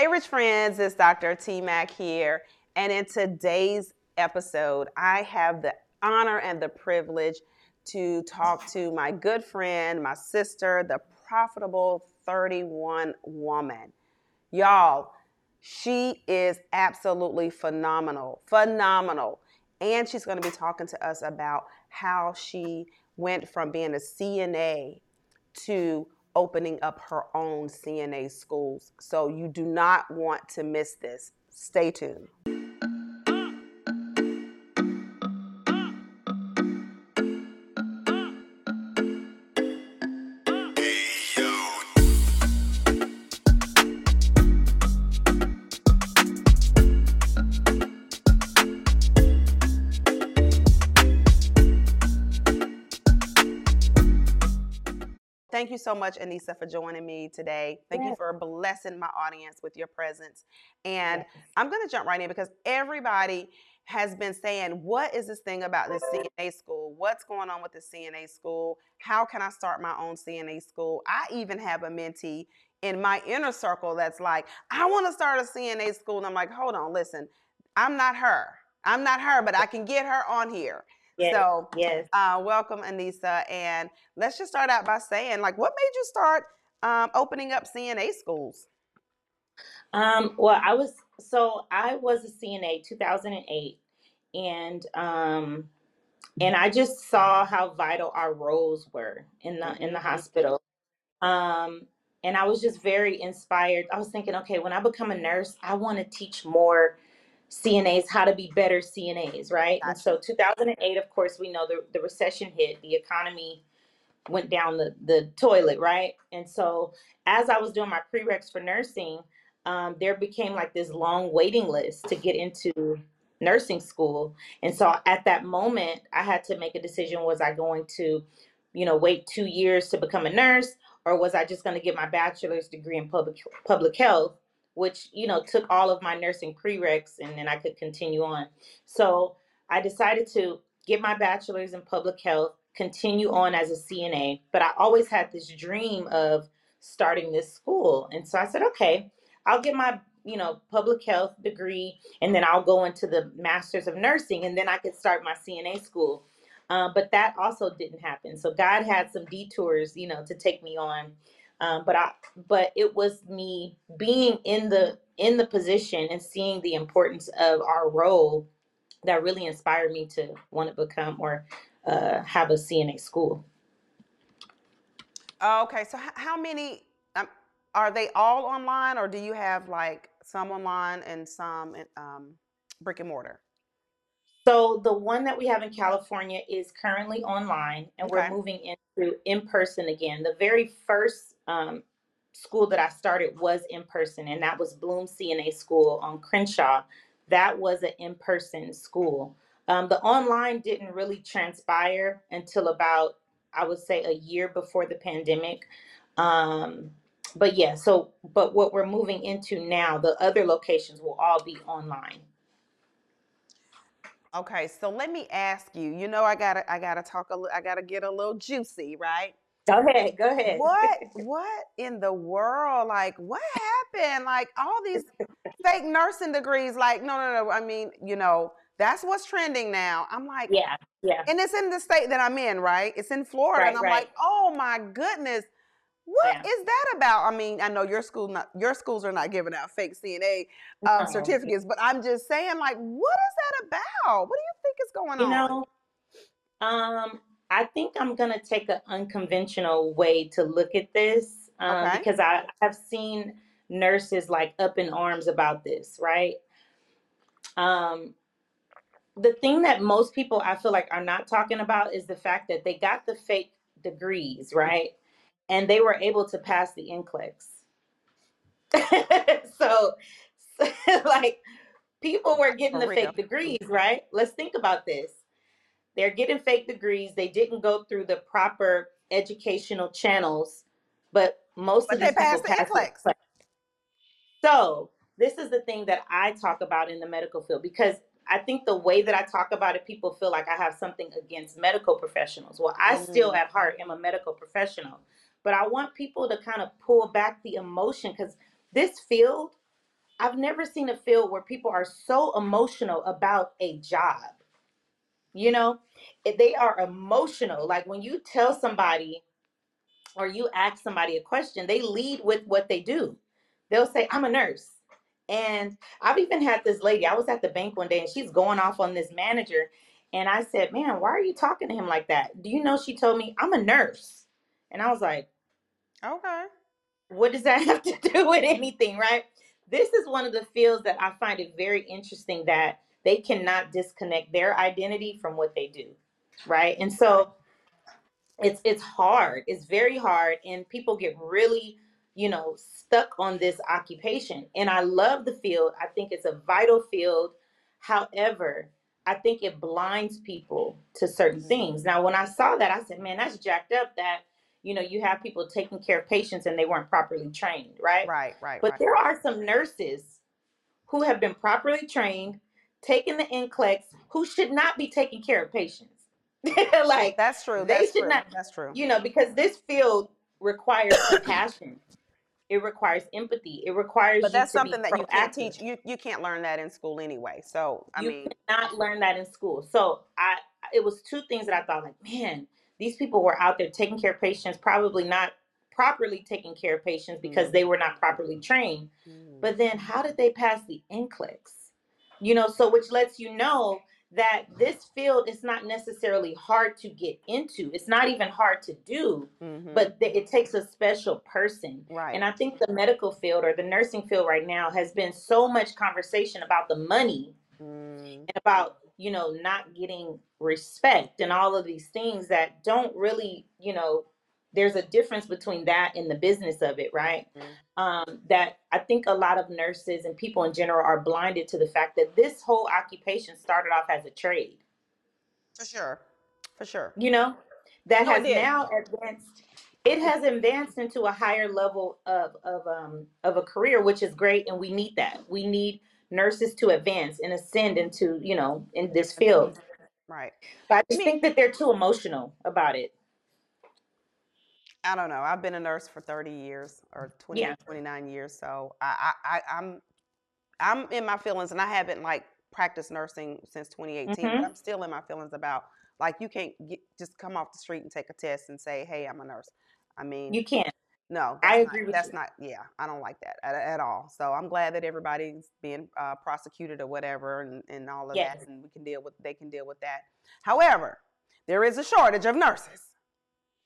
Hey, rich friends, it's Dr. T Mac here. And in today's episode, I have the honor and the privilege to talk to my good friend, my sister, the profitable 31 woman. Y'all, she is absolutely phenomenal, phenomenal. And she's going to be talking to us about how she went from being a CNA to opening up her own CNA schools. So you do not want to miss this. Stay tuned. Thank you so much, Aneesa, for joining me today. Thank yes. you for blessing my audience with your presence. And yes. I'm going to jump right in because everybody has been saying, What is this thing about this CNA school? What's going on with the CNA school? How can I start my own CNA school? I even have a mentee in my inner circle that's like, I want to start a CNA school. And I'm like, Hold on, listen, I'm not her. I'm not her, but I can get her on here. Yes, so, yes. Uh, welcome, Aneesa. And let's just start out by saying, like, what made you start um, opening up CNA schools? Um, well, I was so I was a CNA 2008, and um, and I just saw how vital our roles were in the in the mm-hmm. hospital. Um, and I was just very inspired. I was thinking, okay, when I become a nurse, I want to teach more CNAs how to be better CNAs, right? Gotcha. And so 2008, of course, we know the, the recession hit, the economy went down the, the toilet, right? And so as I was doing my prereqs for nursing, um, there became like this long waiting list to get into nursing school. And so at that moment, I had to make a decision was I going to, you know, wait two years to become a nurse, or was I just going to get my bachelor's degree in public public health? Which you know took all of my nursing prereqs and then I could continue on. So I decided to get my bachelor's in public health, continue on as a CNA, but I always had this dream of starting this school. And so I said, okay, I'll get my you know public health degree and then I'll go into the masters of nursing and then I could start my CNA school. Uh, but that also didn't happen. So God had some detours, you know, to take me on. Um, but I, but it was me being in the in the position and seeing the importance of our role that really inspired me to want to become or uh, have a CNA school. Okay, so how many um, are they all online, or do you have like some online and some um, brick and mortar? So the one that we have in California is currently online, and okay. we're moving into in person again. The very first um, school that I started was in person, and that was Bloom CNA School on Crenshaw. That was an in person school. Um, the online didn't really transpire until about, I would say, a year before the pandemic. Um, but yeah, so, but what we're moving into now, the other locations will all be online. Okay, so let me ask you. You know, I gotta, I gotta talk a, I gotta get a little juicy, right? Go ahead. Go ahead. What what in the world? Like what happened? Like all these fake nursing degrees. Like, no, no, no. I mean, you know, that's what's trending now. I'm like, yeah, yeah. And it's in the state that I'm in, right? It's in Florida. Right, and I'm right. like, oh my goodness. What yeah. is that about? I mean, I know your school not your schools are not giving out fake CNA uh, no. certificates, but I'm just saying, like, what is that about? What do you think is going you on? Know, um, I think I'm going to take an unconventional way to look at this um, okay. because I have seen nurses like up in arms about this, right? Um, the thing that most people I feel like are not talking about is the fact that they got the fake degrees, right? And they were able to pass the NCLEX. so, so, like, people were getting For the real. fake degrees, right? Let's think about this they're getting fake degrees. They didn't go through the proper educational channels, but most but of these people passed the So this is the thing that I talk about in the medical field because I think the way that I talk about it, people feel like I have something against medical professionals. Well, I mm. still at heart am a medical professional, but I want people to kind of pull back the emotion because this field I've never seen a field where people are so emotional about a job. You know, they are emotional. Like when you tell somebody or you ask somebody a question, they lead with what they do. They'll say, I'm a nurse. And I've even had this lady, I was at the bank one day and she's going off on this manager. And I said, Man, why are you talking to him like that? Do you know she told me, I'm a nurse? And I was like, Okay. What does that have to do with anything, right? This is one of the fields that I find it very interesting that they cannot disconnect their identity from what they do, right? And so it's it's hard. It's very hard and people get really, you know, stuck on this occupation. And I love the field. I think it's a vital field. However, I think it blinds people to certain mm-hmm. things. Now, when I saw that, I said, man, that's jacked up that, you know, you have people taking care of patients and they weren't properly trained, right? Right, right. But right. there are some nurses who have been properly trained, taking the NCLEX, who should not be taking care of patients. like that's true. They that's should true. not. That's true. You know, because this field requires compassion. It requires empathy. It requires. But that's something that you can't teach. You you can't learn that in school anyway. So I you mean, not learn that in school. So I, it was two things that I thought like, man, these people were out there taking care of patients, probably not properly taking care of patients because Mhm. they were not properly trained. mm, But then how did they pass the NCLEX? You know, so which lets you know that this field is not necessarily hard to get into. It's not even hard to do, mhm. but th- it takes a special person. right. And I think the medical field or the nursing field right now has been so much conversation about the money Mm, and about you know not getting respect and all of these things that don't really you know there's a difference between that and the business of it right Mhm. um, that i think a lot of nurses and people in general are blinded to the fact that this whole occupation started off as a trade for sure. For sure. you know that No, has now advanced it has advanced into a higher level of of um of a career which is great and we need that we need nurses to advance and ascend into you know in this field Right. but i I just mean- think that they're too emotional about it I don't know. I've been a nurse for 30 years or 20, Yeah. 29 years. So I, I, I, I'm, I'm in my feelings and I haven't like practiced nursing since 2018, Mhm. but I'm still in my feelings about like, you can't get, just come off the street and take a test and say, Hey, I'm a nurse. I mean, you can't no, I agree not, that's you. not, yeah, I don't like that at, at all. So I'm glad that everybody's being uh, prosecuted or whatever and, and all of Yes. that. And we can deal with, they can deal with that. However, there is a shortage of nurses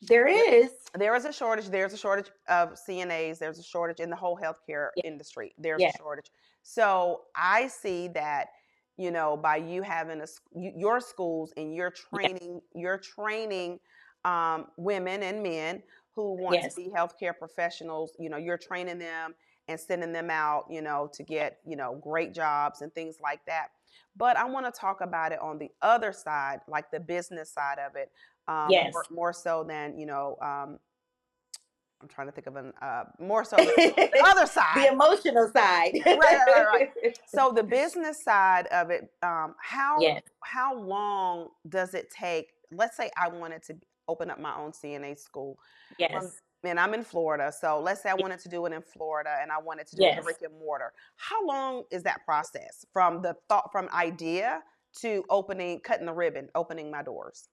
there is there is a shortage. There's a shortage of CNAs. There's a shortage in the whole healthcare Yeah. industry. There's Yeah. a shortage. So I see that, you know, by you having a, your schools and you're training, you're training um, women and men who want Yes. to be healthcare professionals. You know, you're training them and sending them out, you know, to get, you know, great jobs and things like that. But I want to talk about it on the other side, like the business side of it, um, Yes. more, more so than you know. Um, I'm trying to think of an uh, more so the the other side. The emotional side right, right, so the business side of it, um, how yes how long does it take? Let's say I wanted to open up my own CNA school, yes and I'm in Florida. So let's say I wanted to do it in Florida, and I wanted to do it Yes. in brick and mortar. How long is that process from the thought, from idea to opening, cutting the ribbon, opening my doors?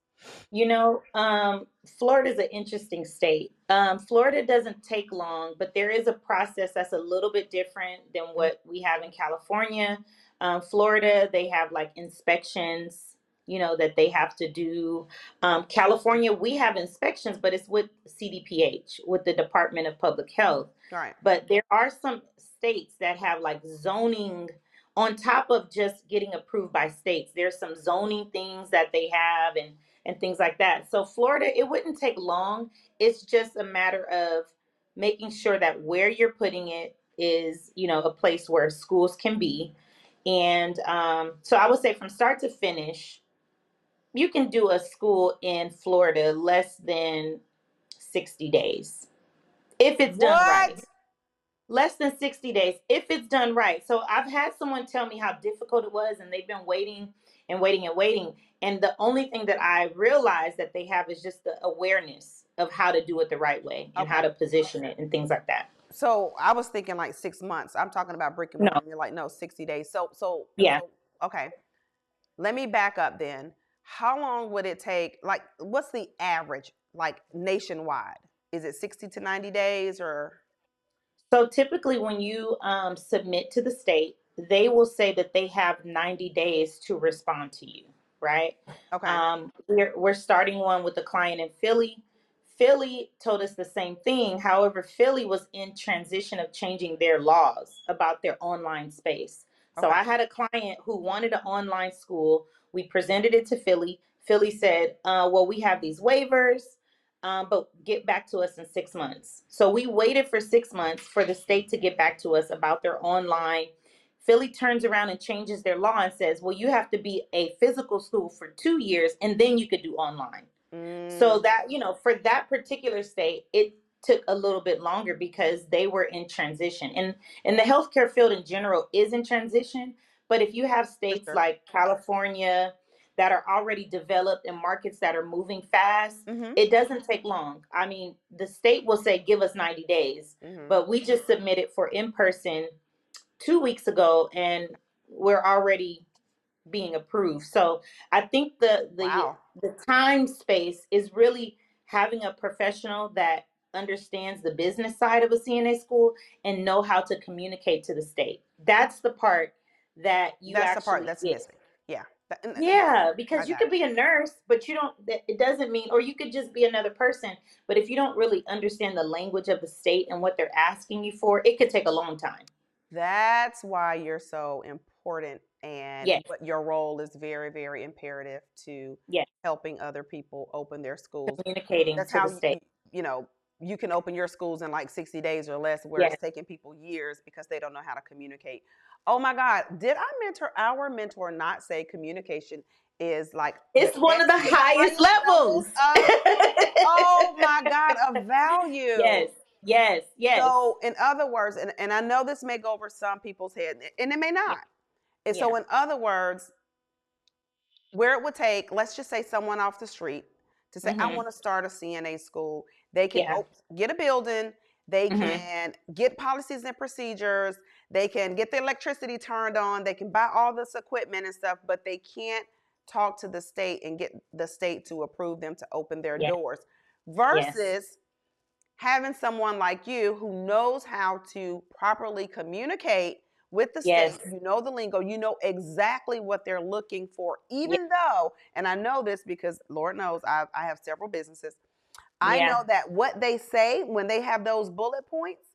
You know, um, Florida is an interesting state. Um, Florida doesn't take long, but there is a process that's a little bit different than what we have in California. Um, Florida, they have like inspections, you know, that they have to do. Um, California, we have inspections, but it's with CDPH, with the Department of Public Health. Right. But there are some states that have like zoning on top of just getting approved by states. There's some zoning things that they have and and things like that. So Florida, it wouldn't take long. It's just a matter of making sure that where you're putting it is, you know, a place where schools can be. And um, so I would say from start to finish, you can do a school in Florida less than 60 days. If it's done right What? less than 60 days if it's done right. So I've had someone tell me how difficult it was and they've been waiting and waiting and waiting and the only thing that I realized that they have is just the awareness of how to do it the right way and how to position it and things like that. So I was thinking like six months. I'm talking about brick and No. mortar. You're like, no, 60 days. So, so, Yeah. so- okay. Let me back up then. How long would it take? Like, what's the average, like nationwide? Is it 60 to 90 days or? So typically, when you um, submit to the state, they will say that they have 90 days to respond to you, right? Okay. Um, we're, we're starting one with a client in Philly. Philly told us the same thing. However, Philly was in transition of changing their laws about their online space. So Okay. I had a client who wanted an online school. We presented it to Philly. Philly said, uh, well, we have these waivers, um, but get back to us in six months. So we waited for six months for the state to get back to us about their online. Philly turns around and changes their law and says, well, you have to be a physical school for two years and then you could do online. So Mm, that, you know, for that particular state, it took a little bit longer because they were in transition. And and the healthcare field in general is in transition, but if you have states sure. like California that are already developed and markets that are moving fast, mhm, it doesn't take long. I mean, the state will say give us 90 days, mhm. but we just submitted for in person 2 weeks ago and we're already being approved. So I think the the Wow. the time space is really having a professional that understands the business side of a CNA school and know how to communicate to the state. That's the part that you That's the actually part that's get. missing. Yeah. That- and- and- Yeah, I because you got could it. be a nurse, but you don't, that- it doesn't mean, or you could just be another person. But if you don't really understand the language of the state and what they're asking you for, it could take a long time. That's why you're so important and Yes, what your role is very, very imperative to yes, helping other people open their schools. communicating That's to how you, state. you, know, you can open your schools in like 60 days or less, where Yes, it's taking people years because they don't know how to communicate. Oh my God, did I mentor our mentor not say communication is like it's one of the highest levels. of oh my God of value? yes, yes, yes. So, in other words, and, and I know this may go over some people's head, and it may Yeah, not. And yeah, so, in other words, where it would take, let's just say someone off the street to say, I hmm want to start a CNA school, they can yeah, get a building, they hmm can get policies and procedures, they can get the electricity turned on, they can buy all this equipment and stuff, but they can't talk to the state and get the state to approve them to open their yeah, doors yes, versus having someone like you who knows how to properly communicate with the yes, state, you know the lingo, you know exactly what they're looking for, yeah, even though, and I know this because Lord knows I, I have several businesses. I yeah, know that what they say when they have those bullet points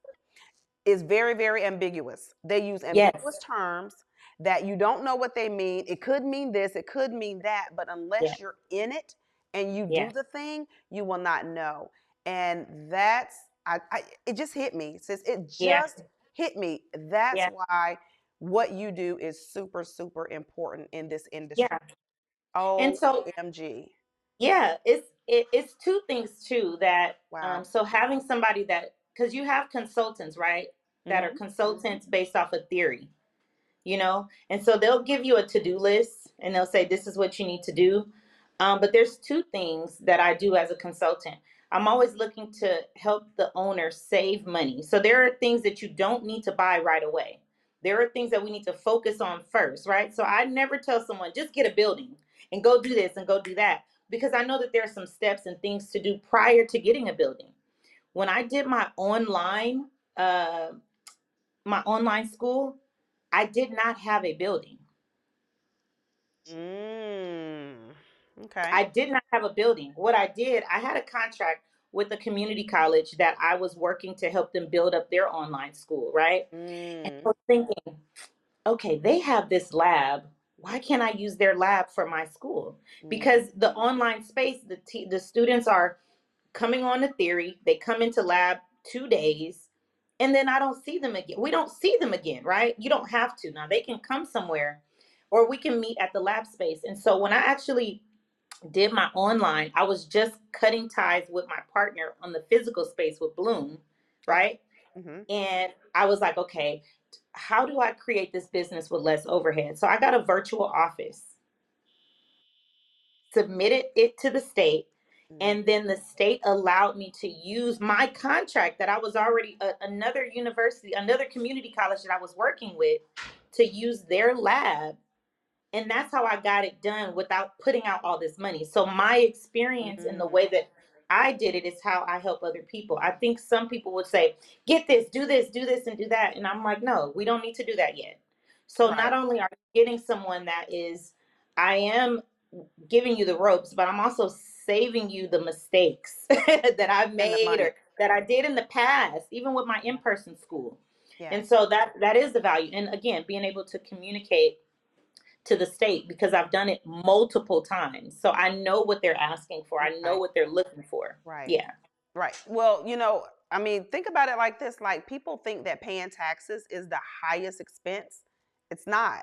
is very, very ambiguous. They use ambiguous yes, terms that you don't know what they mean. It could mean this, it could mean that, but yeah, unless you're in it and you yeah, do the thing, you will not know. And that's I, I it just hit me. Sis, it yeah, just hit me. That's yeah, why what you do is super, super important in this industry. yeah. Oh, And so MG. Yeah, it's it, it's two things too that Wow. um so having somebody that because you have consultants, right? That are Mm-hmm. consultants based off of theory, you know? And so they'll give you a to-do list and they'll say this is what you need to do. Um, but there's two things that I do as a consultant. I'm always looking to help the owner save money. So there are things that you don't need to buy right away. There are things that we need to focus on first, right? So I never tell someone just get a building and go do this and go do that because I know that there are some steps and things to do prior to getting a building. When I did my online uh my online school, I did not have a building. Mm. Okay. I did not have a building. What I did, I had a contract with a community college that I was working to help them build up their online school, right? And I Mm. was thinking, okay, they have this lab. Why can't I use their lab for my school? Mm. Because the online space, the t- the students are coming on the theory. They come into lab two days, and then I don't see them again. We don't see them again, right? You don't have to now. They can come somewhere, or we can meet at the lab space. And so when I actually did my online, I was just cutting ties with my partner on the physical space with Bloom, right? hmm And I was like, okay, how do I create this business with less overhead? So I got a virtual office, submitted it to the state, Mm. And then the state allowed me to use my contract that I was already a, another university, another community college that I was working with to use their lab. And that's how I got it done without putting out all this money. So my experience mm-hmm. in the way that I did it is how I help other people. I think some people would say, get this, do this, do this, and do that. And I'm like, no, we don't need to do that yet. So right. not only are you getting someone that is, I am giving you the ropes, but I'm also saving you the mistakes that I've made or that I did in the past, even with my in-person school. Yeah. And so that that is the value. And again, being able to communicate to the state because I've done it multiple times. So I know what they're asking for. I know right. what they're looking for. Right. Yeah. Right. Well, you know, I mean, think about it like this like people think that paying taxes is the highest expense. It's not.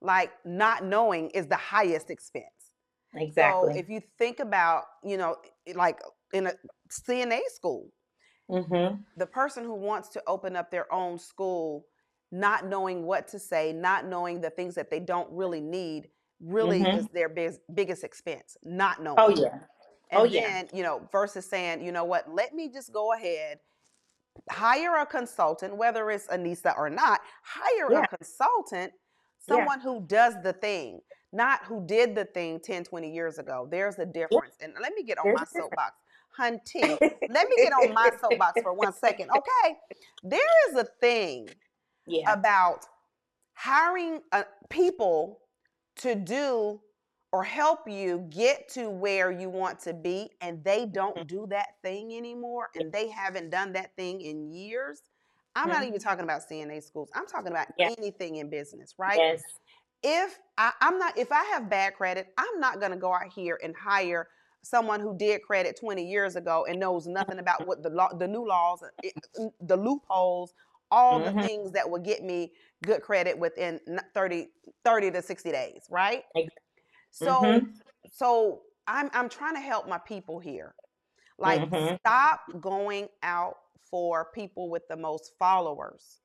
Like not knowing is the highest expense. Exactly. So if you think about, you know, like in a CNA school, mm-hmm. the person who wants to open up their own school, not knowing what to say, not knowing the things that they don't really need, really mm-hmm. is their biggest expense. Not knowing. Oh yeah. And oh then, yeah. you know, versus saying, you know what, let me just go ahead, hire a consultant, whether it's Aneesa or not, hire yeah. a consultant, someone yeah. who does the thing not who did the thing 10, 20 years ago. There's a difference. And let me get on my soapbox. Hunty, let me get on my soapbox for one second. Okay. There is a thing yeah. about hiring uh, people to do or help you get to where you want to be and they don't mm-hmm. do that thing anymore and they haven't done that thing in years i'm mm-hmm. not even talking about cna schools i'm talking about yeah. anything in business right yes if I, am not if I have bad credit, I'm not going to go out here and hire someone who did credit 20 years ago and knows nothing about what the law, the new laws, uh, the loopholes, all mm-hmm. the things that will get me good credit within 30 30 to 60 days, right? So mm-hmm. so I'm I'm trying to help my people here. Like mm-hmm. stop going out for people with the most followers.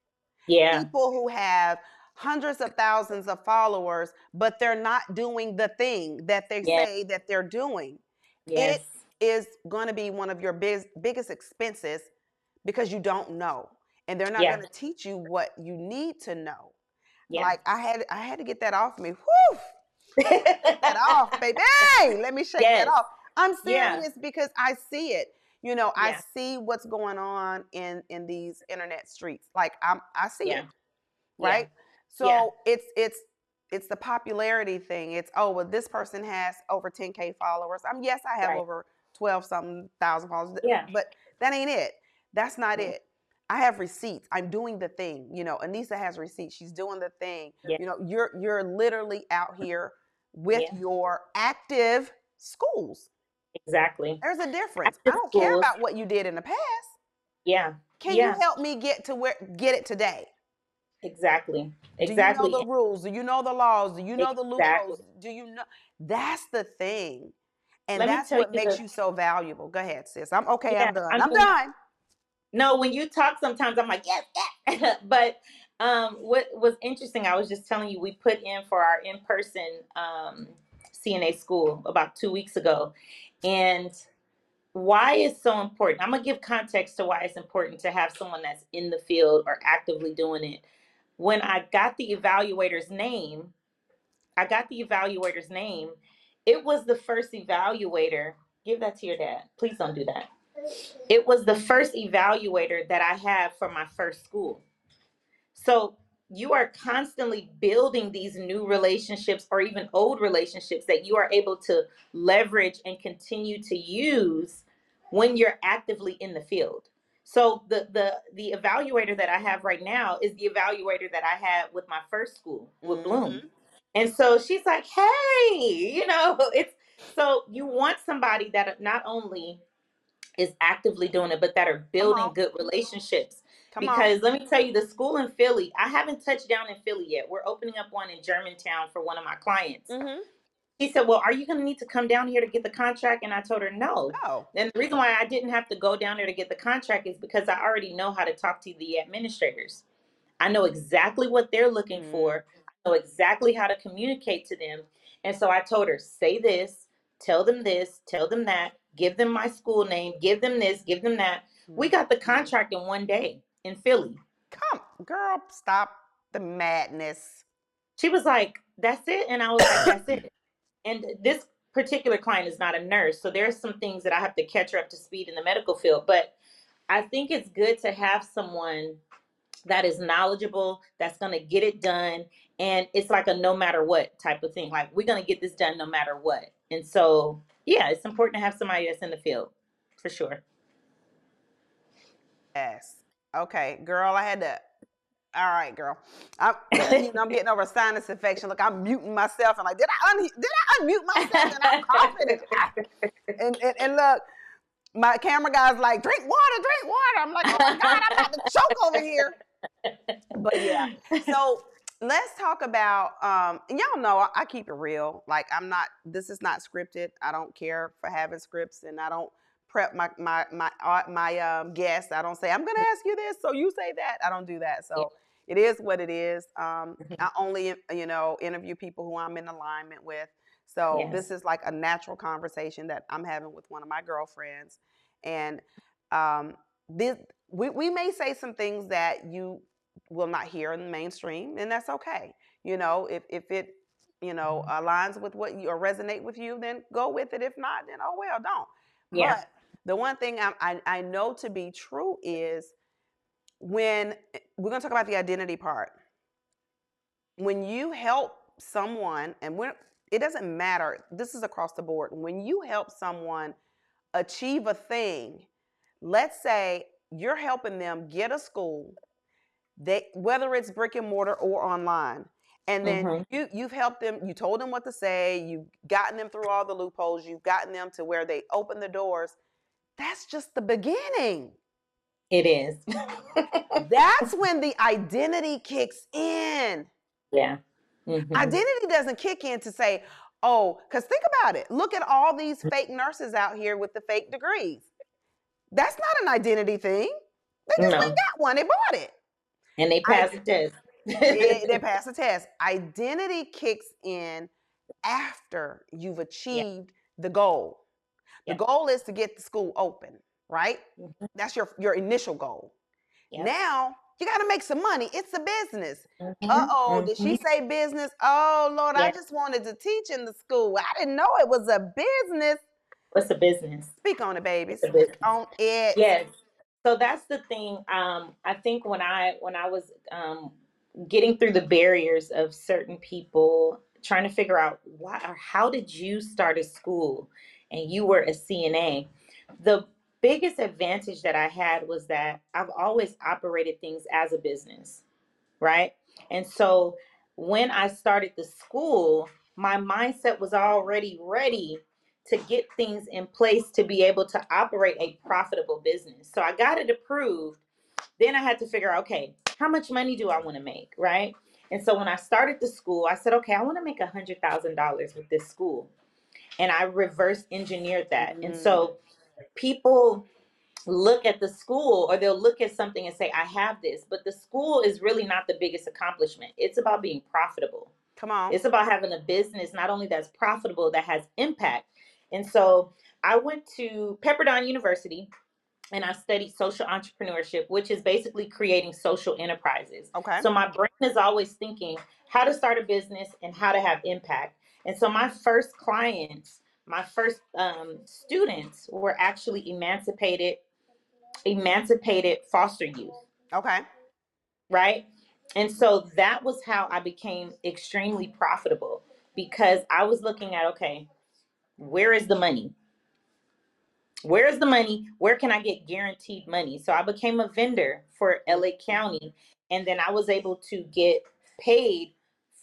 Yeah. People who have hundreds of thousands of followers, but they're not doing the thing that they yes. say that they're doing. Yes. It is going to be one of your big, biggest expenses because you don't know. And they're not yeah. going to teach you what you need to know. Yeah. Like I had I had to get that off me. Whoo! get that off, baby. Let me shake yes. that off. I'm serious yeah. because I see it. You know, I see what's going on in in these internet streets. Like I'm I see it. Right? So it's it's it's the popularity thing. It's oh well, this person has over 10k followers. I'm yes, I have right. over 12 something thousand followers. Yeah. But that ain't it. That's not mm-hmm. it. I have receipts. I'm doing the thing. You know, Aneesa has receipts. She's doing the thing. Yeah. You know, you're you're literally out here with yeah. your active schools. Exactly. There's a difference. Active I don't schools. care about what you did in the past. Yeah. Can yeah. you help me get to where get it today? Exactly. Exactly. Do you know the rules? Do you know the laws? Do you know exactly. the loopholes? Do you know? That's the thing. And Let that's what you makes the... you so valuable. Go ahead, sis. I'm okay. I'm done. I'm, I'm done. No, when you talk, sometimes I'm like, yes, yes. but um, what was interesting, I was just telling you, we put in for our in person um, CNA school about two weeks ago. And why it's so important, I'm going to give context to why it's important to have someone that's in the field or actively doing it when I got the evaluator's name, I got the evaluator's name. It was the first evaluator. Give that to your dad. Please don't do that. It was the first evaluator that I had for my first school. So you are constantly building these new relationships or even old relationships that you are able to leverage and continue to use when you're actively in the field. So the the the evaluator that I have right now is the evaluator that I had with my first school with mm-hmm. Bloom. And so she's like, "Hey, you know, it's so you want somebody that not only is actively doing it, but that are building good relationships. Come because on. let me tell you, the school in Philly, I haven't touched down in Philly yet. We're opening up one in Germantown for one of my clients. Mm-hmm. She said, Well, are you going to need to come down here to get the contract? And I told her, No. No. And the reason why I didn't have to go down there to get the contract is because I already know how to talk to the administrators. I know exactly what they're looking mm. for, I know exactly how to communicate to them. And so I told her, Say this, tell them this, tell them that. Give them my school name, give them this, give them that. We Mm-hmm. got the contract in one day in Philly. Come, girl, stop the madness. She was like, "That's it," and I was like, "That's it." And this particular client is not a nurse, so there's some things that I have to catch her up to speed in the medical field. But I think it's good to have someone that is knowledgeable, that's going to get it done, and it's like a no matter what type of thing. Like we're going to get this done no matter what. And so, yeah, it's important to have somebody that's in the field for sure. Yes. Okay, girl, I had to. All right, girl. I'm, you know, I'm getting over a sinus infection. Look, I'm muting myself. I'm like, did I un- did I unmute myself? And I'm coughing. And, and, and, and look, my camera guy's like, drink water, drink water. I'm like, oh my God, I'm about to choke over here. But yeah, so let's talk about um y'all know I, I keep it real like i'm not this is not scripted i don't care for having scripts and i don't prep my my my uh, my um guests i don't say i'm gonna ask you this so you say that i don't do that so it is what it is um i only you know interview people who i'm in alignment with so Yes. this is like a natural conversation that i'm having with one of my girlfriends and um this we, we may say some things that you will not hear in the mainstream and that's okay you know if if it you know aligns with what you or resonate with you then go with it if not then oh well don't Yeah. but the one thing I, I i know to be true is when eh, we're going to talk about the identity part when you help someone and when it doesn't matter this is across the board when you help someone achieve a thing let's say you're helping them get a school they whether it's brick and mortar or online and then Mhm. you you've helped them you told them what to say you've gotten them through all the loopholes you've gotten them to where they open the doors that's just the beginning It is. that's when the identity kicks in yeah. Mhm. identity doesn't kick in to say oh because think about it look at all these fake nurses out here with the fake degrees that's not an identity thing they just No. went got one they bought it And they I- pass the test. they, they pass the test. Identity kicks in after you've achieved the goal. The Yeah. goal is to get the school open, right? Mhm. That's your your initial goal. Yep. Now you got to make some money. It's a business. Mhm. Uh oh, did she Mhm. say business? Oh Lord, I just wanted to teach in the school. I didn't know it was a business. What's the business? Speak on it, baby. Speak on it. Yes. So that's the thing. Um, I think when I when I was um, getting through the barriers of certain people, trying to figure out why or how did you start a school and you were a CNA, the biggest advantage that I had was that I've always operated things as a business, right? And so when I started the school, my mindset was already ready to get things in place to be able to operate a profitable business. So I got it approved. Then I had to figure out, okay, how much money do I want to make, right? And so when I started the school, I said, okay, I want to make a hundred thousand dollars with this school, and I reverse engineered that. And so mm-hmm. people look at the school or they'll look at something and say, I have this, but the school is really not the biggest accomplishment. It's about being profitable. Come on. It's about having a business not only that's profitable, that has impact. And so I went to Pepperdine University and I studied social entrepreneurship, which is basically creating social enterprises. okay. So my brain is always thinking how to start a business and how to have impact. And so my first clients, my first um, students were actually emancipated, emancipated foster youth okay. right? And so that was how I became extremely profitable because I was looking at okay, where is the money? Where is the money? Where can I get guaranteed money? So I became a vendor for LA County and then I was able to get paid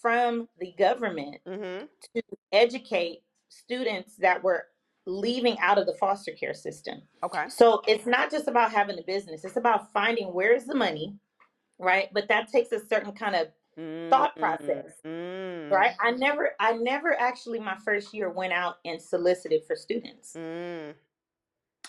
from the government Mm-hmm. to educate students that were leaving out of the foster care system. Okay. So it's not just about having a business, it's about finding where's the money, right? But that takes a certain kind of Thought Mm, process, mm, right? I never I never actually my first year went out and solicited for students. Mm,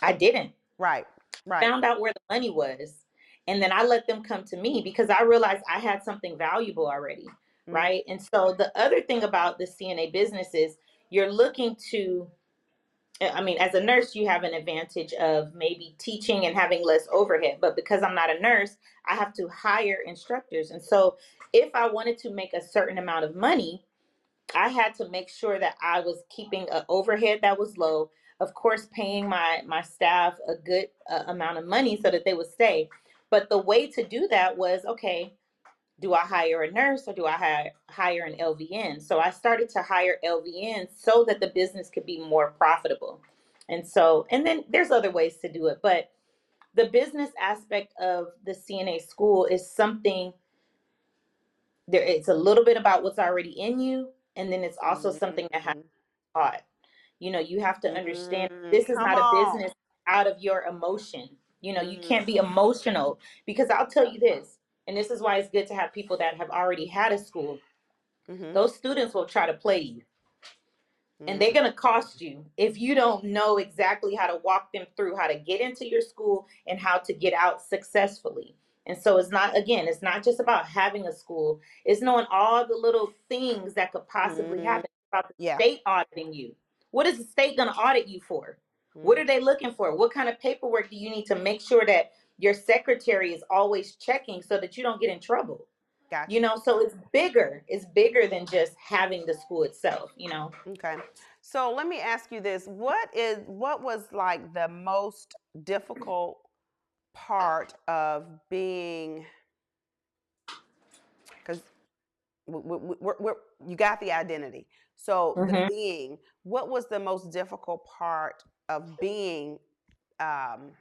I didn't. right. Right. Found out where the money was. And then I let them come to me because I realized I had something valuable already, Mm. right? And so the other thing about the CNA business is you're looking to I mean, as a nurse, you have an advantage of maybe teaching and having less overhead. But because I'm not a nurse, I have to hire instructors. And so, if I wanted to make a certain amount of money, I had to make sure that I was keeping an overhead that was low. Of course, paying my my staff a good uh, amount of money so that they would stay. But the way to do that was okay do I hire a nurse or do I hire, hire an LVN? So I started to hire LVNs so that the business could be more profitable. And so, and then there's other ways to do it, but the business aspect of the CNA school is something there it's a little bit about what's already in you and then it's also something that has Mhm. taught. You know, you have to understand Mm, this is come not a business out of your emotion. You know, you Mhm. can't be emotional because I'll tell you this, and this is why it's good to have people that have already had a school. Mhm. Those students will try to play you and they're Mm. going to cost you if you don't know exactly how to walk them through how to get into your school and how to get out successfully. And so it's not again, it's not just about having a school. It's knowing all the little things that could possibly Mhm. happen It's about the Yeah. state auditing you. What is the state going to audit you for? What Mm. are they looking for? What kind of paperwork do you need to make sure that your secretary is always checking so that you don't get in trouble? Gotcha. You know, so it's bigger. It's bigger than just having the school itself, you know. Okay. So let me ask you this. What is what was like the most difficult part of being cuz you got the identity. So the Mhm. being, what was the most difficult part of being um,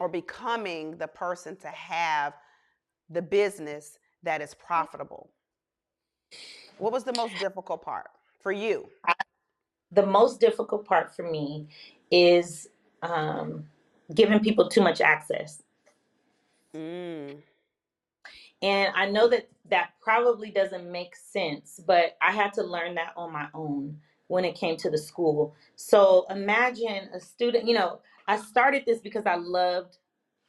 or becoming the person to have the business that is profitable? What was the most difficult part for you? The most difficult part for me is um, giving people too much access. Mm. And I know that that probably doesn't make sense, but I had to learn that on my own when it came to the school. So imagine a student, you know, I started this because I loved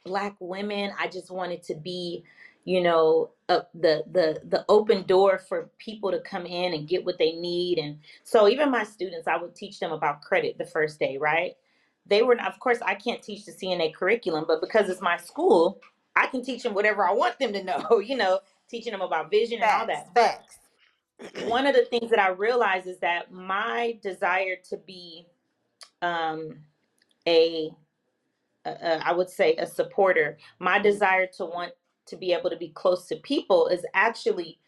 black women. I just wanted to be, you know, uh, the the the open door for people to come in and get what they need. And so even my students, I would teach them about credit the first day, right? They were, of course, I can't teach the CNA curriculum, but because it's my school, I can teach them whatever I want them to know. You know, teaching them about vision and all that. Facts. one of the things that I realized is that my desire to be um, a, a, a, I would say, a supporter, my desire to want to be able to be close to people is actually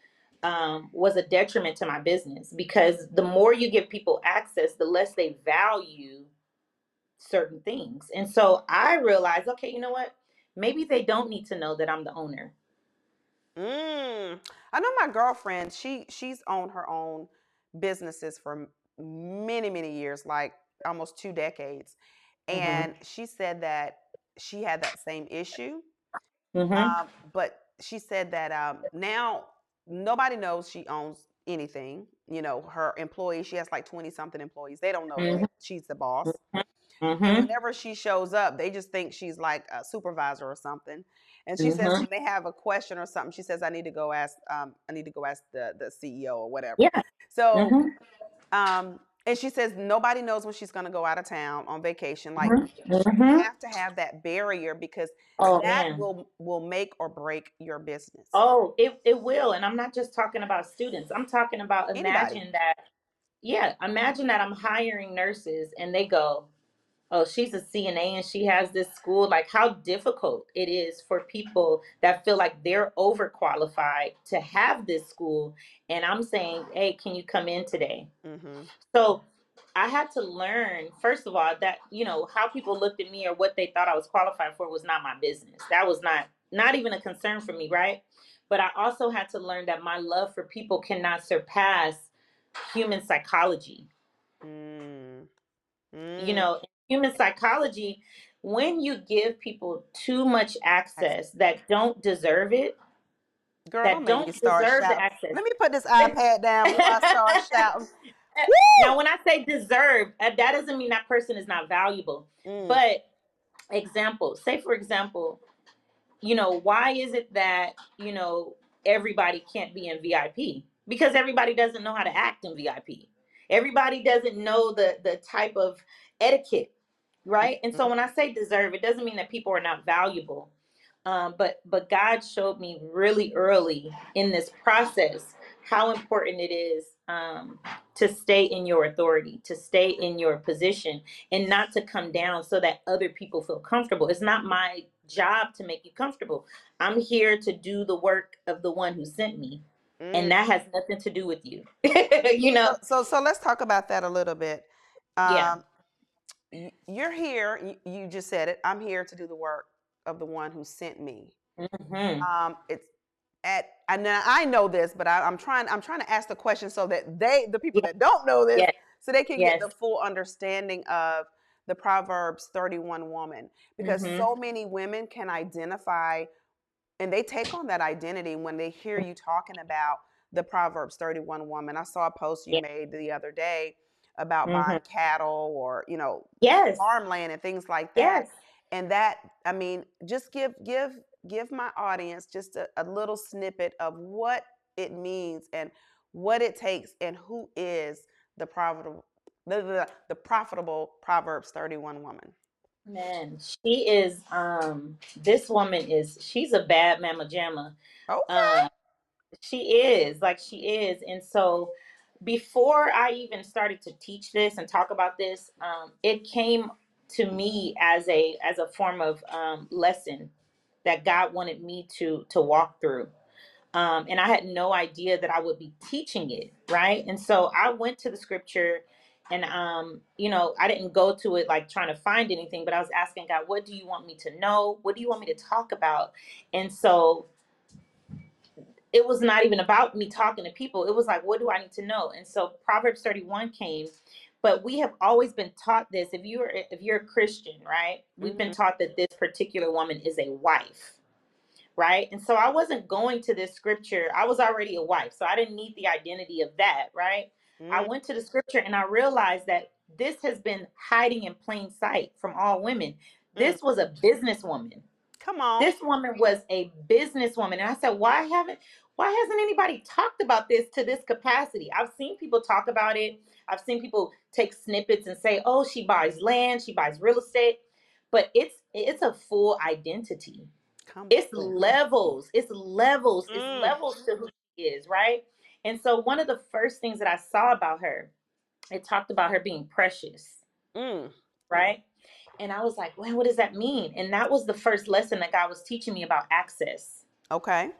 um, was a detriment to my business because the more you give people access, the less they value certain things. And so I realized, okay, you know what? Maybe they don't need to know that I'm the owner. Mm. I know my girlfriend. She she's owned her own businesses for many many years, like almost two decades, Mhm. and she said that she had that same issue. Mm-hmm. Um, but she said that um, now nobody knows she owns anything. You know, her employees. She has like twenty something employees. They don't know Mhm. that she's the boss. Mm-hmm. whenever she shows up, they just think she's like a supervisor or something. And she says when they have a question or something, she says, "I need to go ask. Um, I need to go ask the the CEO or whatever." Yeah. So, Mm-hmm. um, and she says nobody knows when she's going to go out of town on vacation. Like you Mm-hmm. have to have that barrier because Oh that man. will will make or break your business. Oh, it, it will. And I'm not just talking about students. I'm talking about Anybody. imagine that. Yeah, imagine that I'm hiring nurses and they go, Oh, she's a CNA and she has this school. Like how difficult it is for people that feel like they're overqualified to have this school. And I'm saying, Hey, can you come in today? Mm-hmm. So I had to learn, first of all, that you know how people looked at me or what they thought I was qualified for was not my business. That was not not even a concern for me, right? But I also had to learn that my love for people cannot surpass human psychology. Mm. You Mm. know, in human psychology, when you give people too much access that don't deserve it, Girl, that don't make don't start deserve the shouting. access. Let me put this iPad down before I start shouting. now, when I say deserve, uh, that doesn't mean that person is not valuable. Mm. But example, say for example, you know, why is it that, you know, everybody can't be in VIP? Because everybody doesn't know how to act in VIP. Everybody doesn't know the the type of etiquette, right? And so Mm-hmm. when I say deserve, it doesn't mean that people are not valuable. Um, but but God showed me really early in this process how important it is um, to stay in your authority, to stay in your position, and not to come down so that other people feel comfortable. It's not my job to make you comfortable. I'm here to do the work of the one who sent me, Mm. and that has nothing to do with you. you know? So, so so let's talk about that a little bit. Yeah. Um, you're here. You, just said it. I'm here to do the work of the one who sent me. Mhm. Um, it's at and now I know this, but I, I'm trying. I'm trying to ask the question so that they, the people Yeah. that don't know this, Yes. so they can get the full understanding of the Proverbs 31 woman, because Mhm. so many women can identify, and they take on that identity when they hear you talking about the Proverbs 31 woman. I saw a post you made the other day about Mhm. buying cattle or you know Yes. farmland and things like that Yes. and that i mean just give give give my audience just a, a little snippet of what it means and what it takes and who is the profitable the, the, the profitable proverbs 31 woman Man, she is um this woman is she's a bad mama jamma. okay Um she is like she is and so before I even started to teach this and talk about this, um, it came to me as a as a form of um, lesson that God wanted me to to walk through. Um, and I had no idea that I would be teaching it, right? And so I went to the scripture and um, you know, I didn't go to it like trying to find anything, but I was asking God, what do you want me to know? What do you want me to talk about? And so it was not even about me talking to people. It was like, what do I need to know? And so Proverbs 31 came, but we have always been taught this. If you're if you're a Christian, right? We've been taught that this particular woman is a wife. Right. And so I wasn't going to this scripture. I was already a wife. So I didn't need the identity of that. Right. I Mm, went to the scripture and I realized that this has been hiding in plain sight from all women. This was a businesswoman come on this woman was a businesswoman and i said why haven't why hasn't anybody talked about this to this capacity i've seen people talk about it i've seen people take snippets and say oh she buys land she buys real estate but it's it's a full identity come it's on. levels it's levels Mm. it's levels to who she is right and so one of the first things that i saw about her it talked about her being precious Mm, right? And I was like, well, what does that mean? And that was the first lesson that God was teaching me about access, okay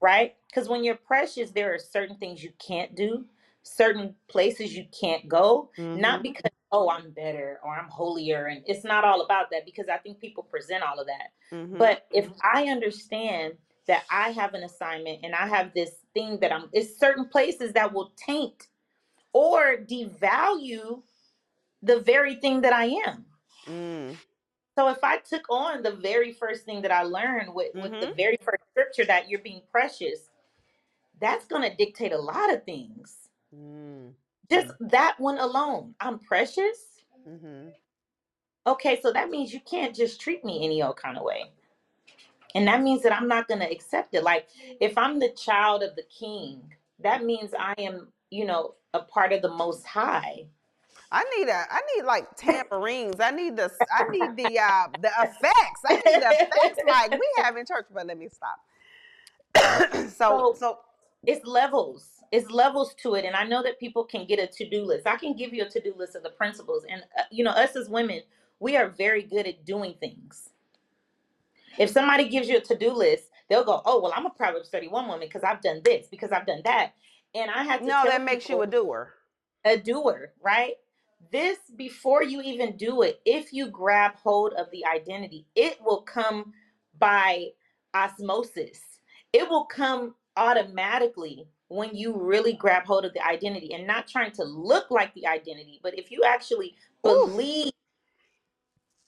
right? Because when you're precious, there are certain things you can't do, certain places you can't go, not Mhm. because, oh, I'm better or I'm holier. And it's not all about that because I think people present all of that. Mhm. But if I understand that I have an assignment and I have this thing that I'm, it's certain places that will taint or devalue the very thing that I am. Mm, So if I took on the very first thing that I learned with, with the Mhm. very first scripture that you're being precious, that's going to dictate a lot of things. mm, Just that one alone. I'm precious. mhm. Okay, so that means you can't just treat me any old kind of way. And that means that I'm not going to accept it. Like if I'm the child of the king, that means I am, you know, a part of the most high. I need a I need like tambourines. I need the I need the uh the effects. I need the effects like we have in church, but let me stop. so So- so it's levels it's levels to it and i know that people can get a to-do list i can give you a to-do list of the principles and uh, you know us as women we are very good at doing things if somebody gives you a to-do list they'll go oh well i'm a proverbs 31 woman because i've done this because i've done that and i have to no, that makes you a doer. a doer, right? This before you even do it, if you grab hold of the identity, it will come by osmosis. It will come automatically when you really grab hold of the identity and not trying to look like the identity, but if you actually Oof. believe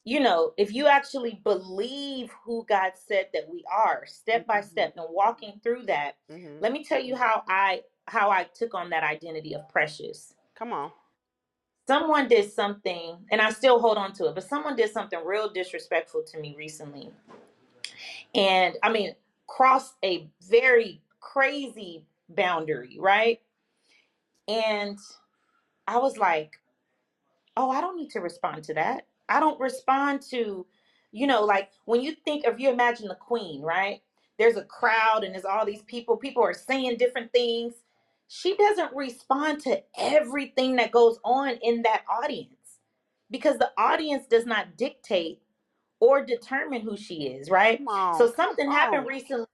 you know, if you actually believe who God said that we are, step by Mhm. step and walking through that, Mhm. let me tell you how I how I took on that identity of precious Come on. Someone did something and i still hold on to it but someone did something real disrespectful to me recently and i mean crossed a very crazy boundary right and I was like, oh, I don't need to respond to that. I don't respond to, you know, like when you think of you imagine the queen, right? There's a crowd and there's all these people, people are saying different things. She doesn't respond to everything that goes on in that audience because the audience does not dictate or determine who she is, right? Come on. So something come happened on. recently.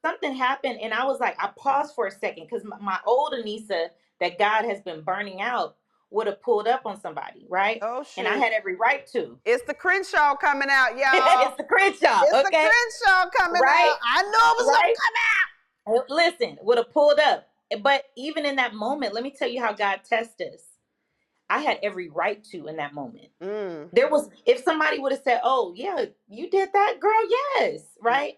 Something happened, and I was like, I paused for a second because my, my old Aneesa that God has been burning out would have pulled up on somebody, right? Oh. And I had every right to. it's the Crenshaw coming out, y'all. it's the Crenshaw, It's the okay? Crenshaw coming Right? out. I knew it was gonna Uh, Listen, would have pulled up. But even in that moment, let me tell you how God tests us. I had every right to in that moment. Mm. There was, if somebody would have said, Oh, yeah, you did that, girl, yes, right?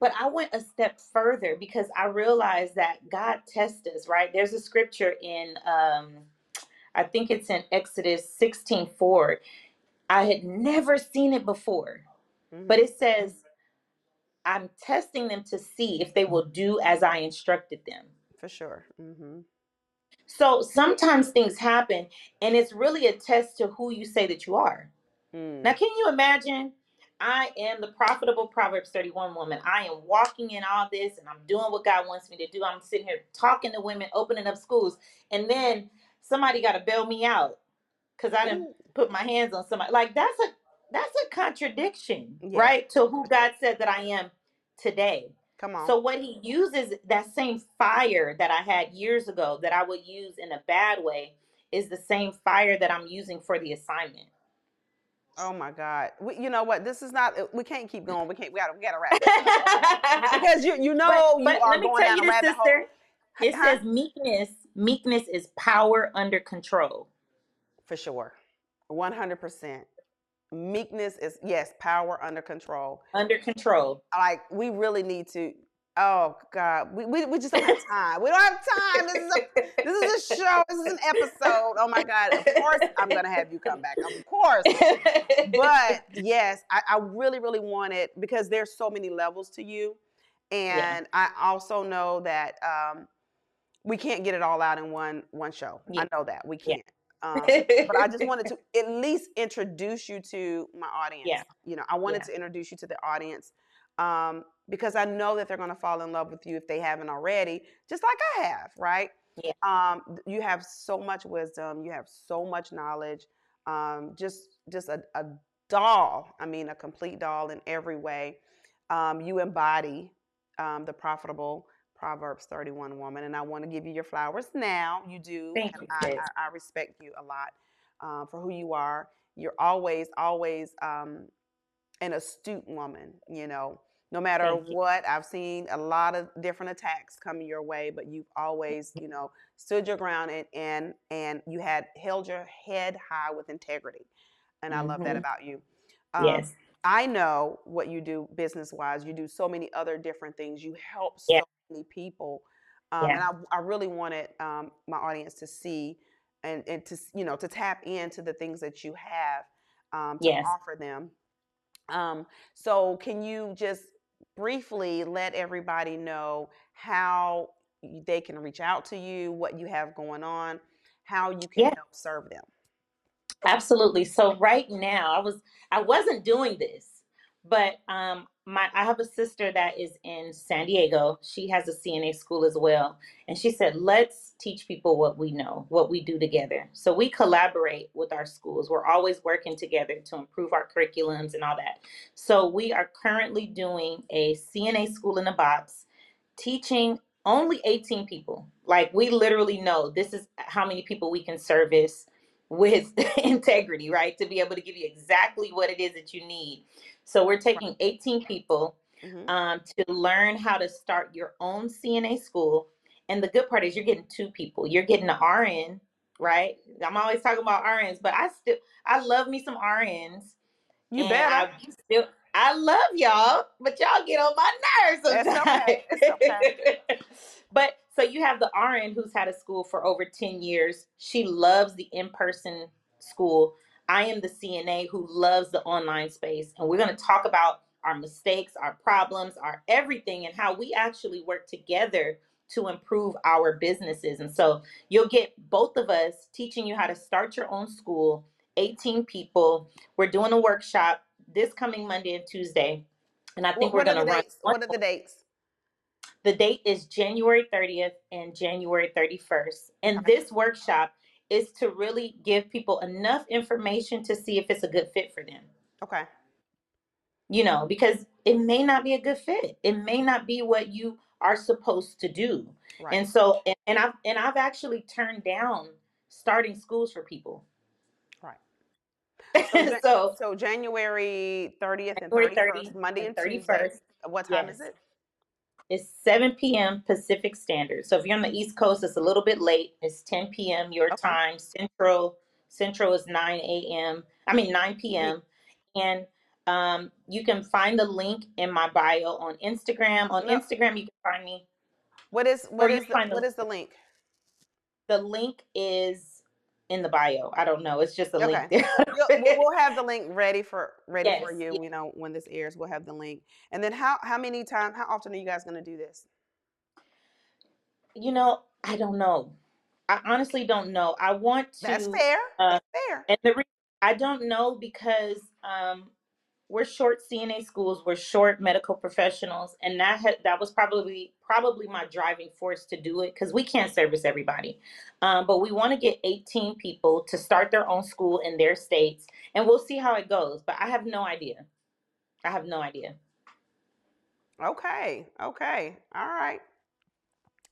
But I went a step further because I realized that God tests us, right? There's a scripture in, um, I think it's in Exodus 16 4. I had never seen it before, Mhm. but it says, I'm testing them to see if they will do as I instructed them. For sure. hmm So sometimes things happen, and it's really a test to who you say that you are. Mm. Now, can you imagine? I am the profitable Proverbs 31 woman. I am walking in all this and I'm doing what God wants me to do. I'm sitting here talking to women, opening up schools, and then somebody got to bail me out because I didn't Ooh. put my hands on somebody. Like that's a that's a contradiction, Yeah. right? To who God said that I am today. Come on. So what he uses that same fire that I had years ago that I would use in a bad way is the same fire that I'm using for the assignment. oh my God. We, you know what? This is not. uh, We can't keep going. We can't. We gotta. We gotta wrap up. because you you know but, but you are let me going tell down you a this, rabbit hole. sister. It Huh? says meekness. Meekness is power under control. For sure. 100%. Meekness is, yes, power under control. Under control. Like, we really need to, oh God, we, we, we just don't have time. We don't have time. This is, a, this is a show. This is an episode. Oh my God. Of course, I'm going to have you come back. Of course. But yes, I, I really, really want it because there's so many levels to you. And I also know that um, we can't get it all out in one one show. Yeah. I know that we can't Yeah. Um, but I just wanted to at least introduce you to my audience. Yeah. You know, I wanted Yeah. to introduce you to the audience um, because I know that they're going to fall in love with you if they haven't already, just like I have, right? Yeah. Um, you have so much wisdom. You have so much knowledge. Um, just, just a, a doll. I mean, a complete doll in every way. Um, you embody um, the profitable Proverbs 31 woman, and I want to give you your flowers now. You do. Thank you, I. I, I respect you a lot uh, for who you are. You're always, always um, an astute woman, you know. No matter Thank you. what, I've seen a lot of different attacks coming your way, but you've always, you know, stood your ground and and, and you had held your head high with integrity. And I love that Mhm. about you. Um, yes. I know what you do business wise. You do so many other different things. You help so Yeah. Many people. Um, Yeah. And I, I really wanted um, my audience to see and, and to, you know, to tap into the things that you have um, to Yes. offer them. Um, so can you just briefly let everybody know how they can reach out to you, what you have going on, how you can Yeah. help serve them? Absolutely. So right now, I was I wasn't doing this, but um my I have a sister that is in San Diego. She has a CNA school as well, and she said, "Let's teach people what we know, what we do together." So we collaborate with our schools. We're always working together to improve our curriculums and all that. So we are currently doing a CNA school in a box, teaching only 18 people. Like we literally know this is how many people we can service with integrity, right? To be able to give you exactly what it is that you need. So we're taking 18 people Mhm. um, to learn how to start your own CNA school. And the good part is you're getting two people. You're getting an RN, right? I'm always talking about RNs, but I still I love me some RNs. You and better. I still I love y'all, but y'all get on my nerves It's sometimes. okay. It's but so you have the RN who's had a school for over 10 years. She loves the in-person school. I am the CNA who loves the online space. And we're going to talk about our mistakes, our problems, our everything, and how we actually work together to improve our businesses. And so you'll get both of us teaching you how to start your own school, 18 people. We're doing a workshop this coming Monday and Tuesday. And I think What, we're going to run. dates? What are the dates? The date is January 30th and January 31st. And this workshop is to really give people enough information to see if it's a good fit for them. Okay. You know, because it may not be a good fit. It may not be what you are supposed to do. Right. And so and, and I've and I've actually turned down starting schools for people. Right. So, so so January 30th and 31st, 30th Monday and and Tuesday. 31st. What time is it? It's 7 p.m. Pacific Standard. So if you're on the East Coast, it's a little bit late. It's 10 p.m. your Okay. time. Central Central is 9 a.m. I mean 9 p.m. And um, you can find the link in my bio on Instagram. On No. Instagram, you can find me. What is what is the- what is the link? The link is in the bio. I don't know. It's just a Okay. link there. We'll, have the link ready for ready for you. You know when this airs, we'll have the link. And then how how many times? How often are you guys going to do this? you know, I don't know. I honestly don't know. I want to. That's fair. uh, That's fair. And the re- I don't know because um, we're short CNA schools, we're short medical professionals, and that ha- that was probably probably my driving force to do it because we can't service everybody. Um, but we want to get 18 people to start their own school in their states, and we'll see how it goes. But I have no idea. I have no idea. Okay. Okay. All right.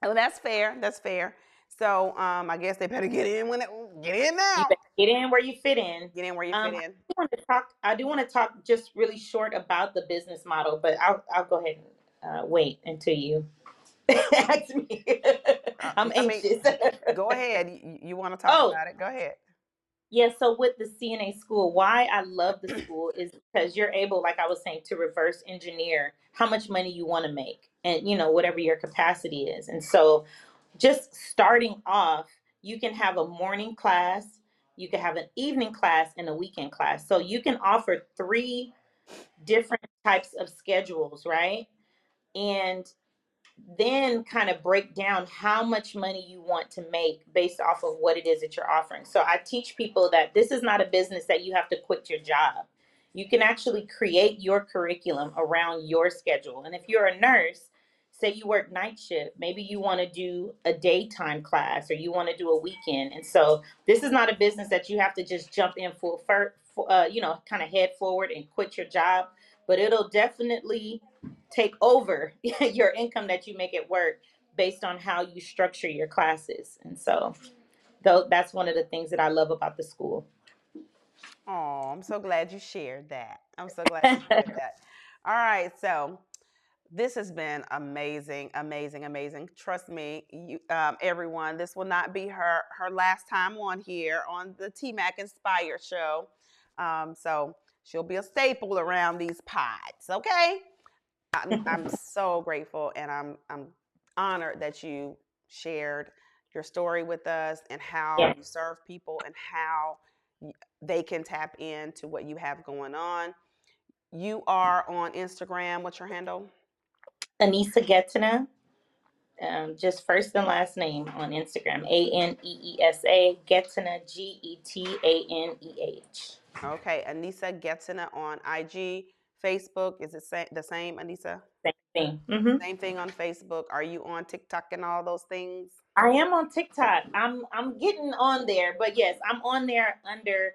Oh, that's fair. That's fair. So um, I guess they better get in when it get in now. get in where you fit in. Get in where you Um, fit in. I do want to talk. I do want to talk just really short about the business model, but I'll I'll go ahead and uh, wait until you ask me. Uh, I'm I mean, anxious. Go ahead. You, you want to talk Oh. about it? Go ahead. Yeah, so with the CNA school, why I love the school is because you're able, like I was saying, to reverse engineer how much money you want to make and, you know, whatever your capacity is. And so just starting off, you can have a morning class, you can have an evening class, and a weekend class. So you can offer three different types of schedules, right? And then kind of break down how much money you want to make based off of what it is that you're offering. So I teach people that this is not a business that you have to quit your job. You can actually create your curriculum around your schedule. And if you're a nurse, say you work night shift, maybe you want to do a daytime class or you want to do a weekend. And so this is not a business that you have to just jump in full, fir- uh, you know, kind of head forward and quit your job, but it'll definitely take over your income that you make at work based on how you structure your classes. And so though that's one of the things that I love about the school. Oh, I'm so glad you shared that. I'm so glad you shared that. All right, so this has been amazing, amazing, amazing. Trust me, you, um, everyone. This will not be her her last time on here on the T Mac Inspire show. Um, so she'll be a staple around these pods. Okay, I'm, I'm so grateful and I'm I'm honored that you shared your story with us and how you serve people and how they can tap into what you have going on. You are on Instagram. What's your handle? Aneesa Getaneh, um, just first and last name on Instagram. A N E E S A Getaneh G E T A N E H. Okay, Aneesa Getaneh on IG. Facebook is it sa- the same, Aneesa? Same thing. hmm Same thing on Facebook. Are you on TikTok and all those things? I am on TikTok. I'm I'm getting on there, but yes, I'm on there under.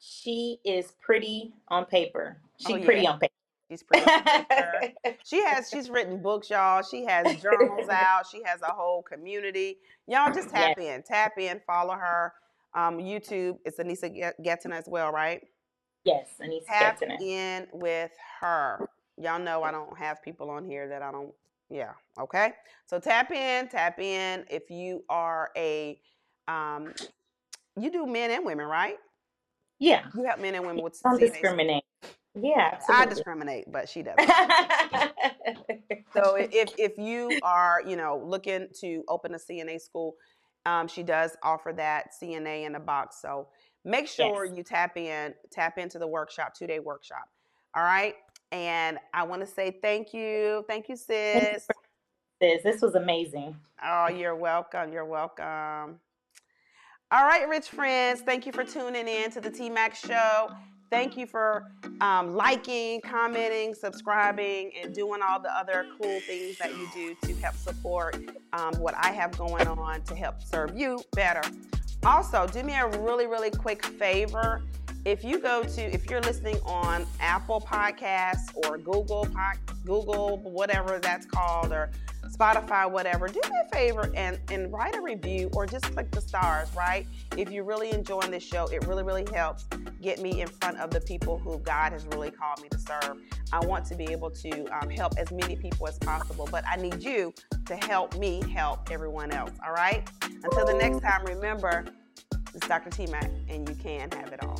She is pretty on paper. She Oh, pretty on paper. She's pretty. on She has she's written books, y'all. She has journals out. She has a whole community. Y'all just tap in, tap in, follow her. Um, YouTube, it's Aneesa Get- Getaneh as well, right? Yes, Aneesa Tap Getaneh. in with her. Y'all know I don't have people on here that I don't. Yeah. Okay. So tap in, tap in. If you are a, um, you do men and women, right? Yeah, You help men and women with don't CNA. discriminate. Yeah, I discriminate, but she doesn't. So if if you are, you know, looking to open a CNA school, um, she does offer that CNA in a box. So make sure Yes. you tap in, tap into the workshop, two day workshop. All right. And I want to say thank you, thank you, sis. This was amazing. Oh, you're welcome. You're welcome. All right, rich friends, thank you for tuning in to the T Mac Show. Thank you for um, liking, commenting, subscribing, and doing all the other cool things that you do to help support um, what I have going on to help serve you better. Also, do me a really, really quick favor. If you go to, if you're listening on Apple Podcasts or Google, Google, whatever that's called, or Spotify, whatever, do me a favor and, and write a review or just click the stars, right? If you're really enjoying this show, it really, really helps get me in front of the people who God has really called me to serve. I want to be able to um, help as many people as possible, but I need you to help me help everyone else, all right? Until the next time, remember, it's Dr. T Mac, and you can have it all.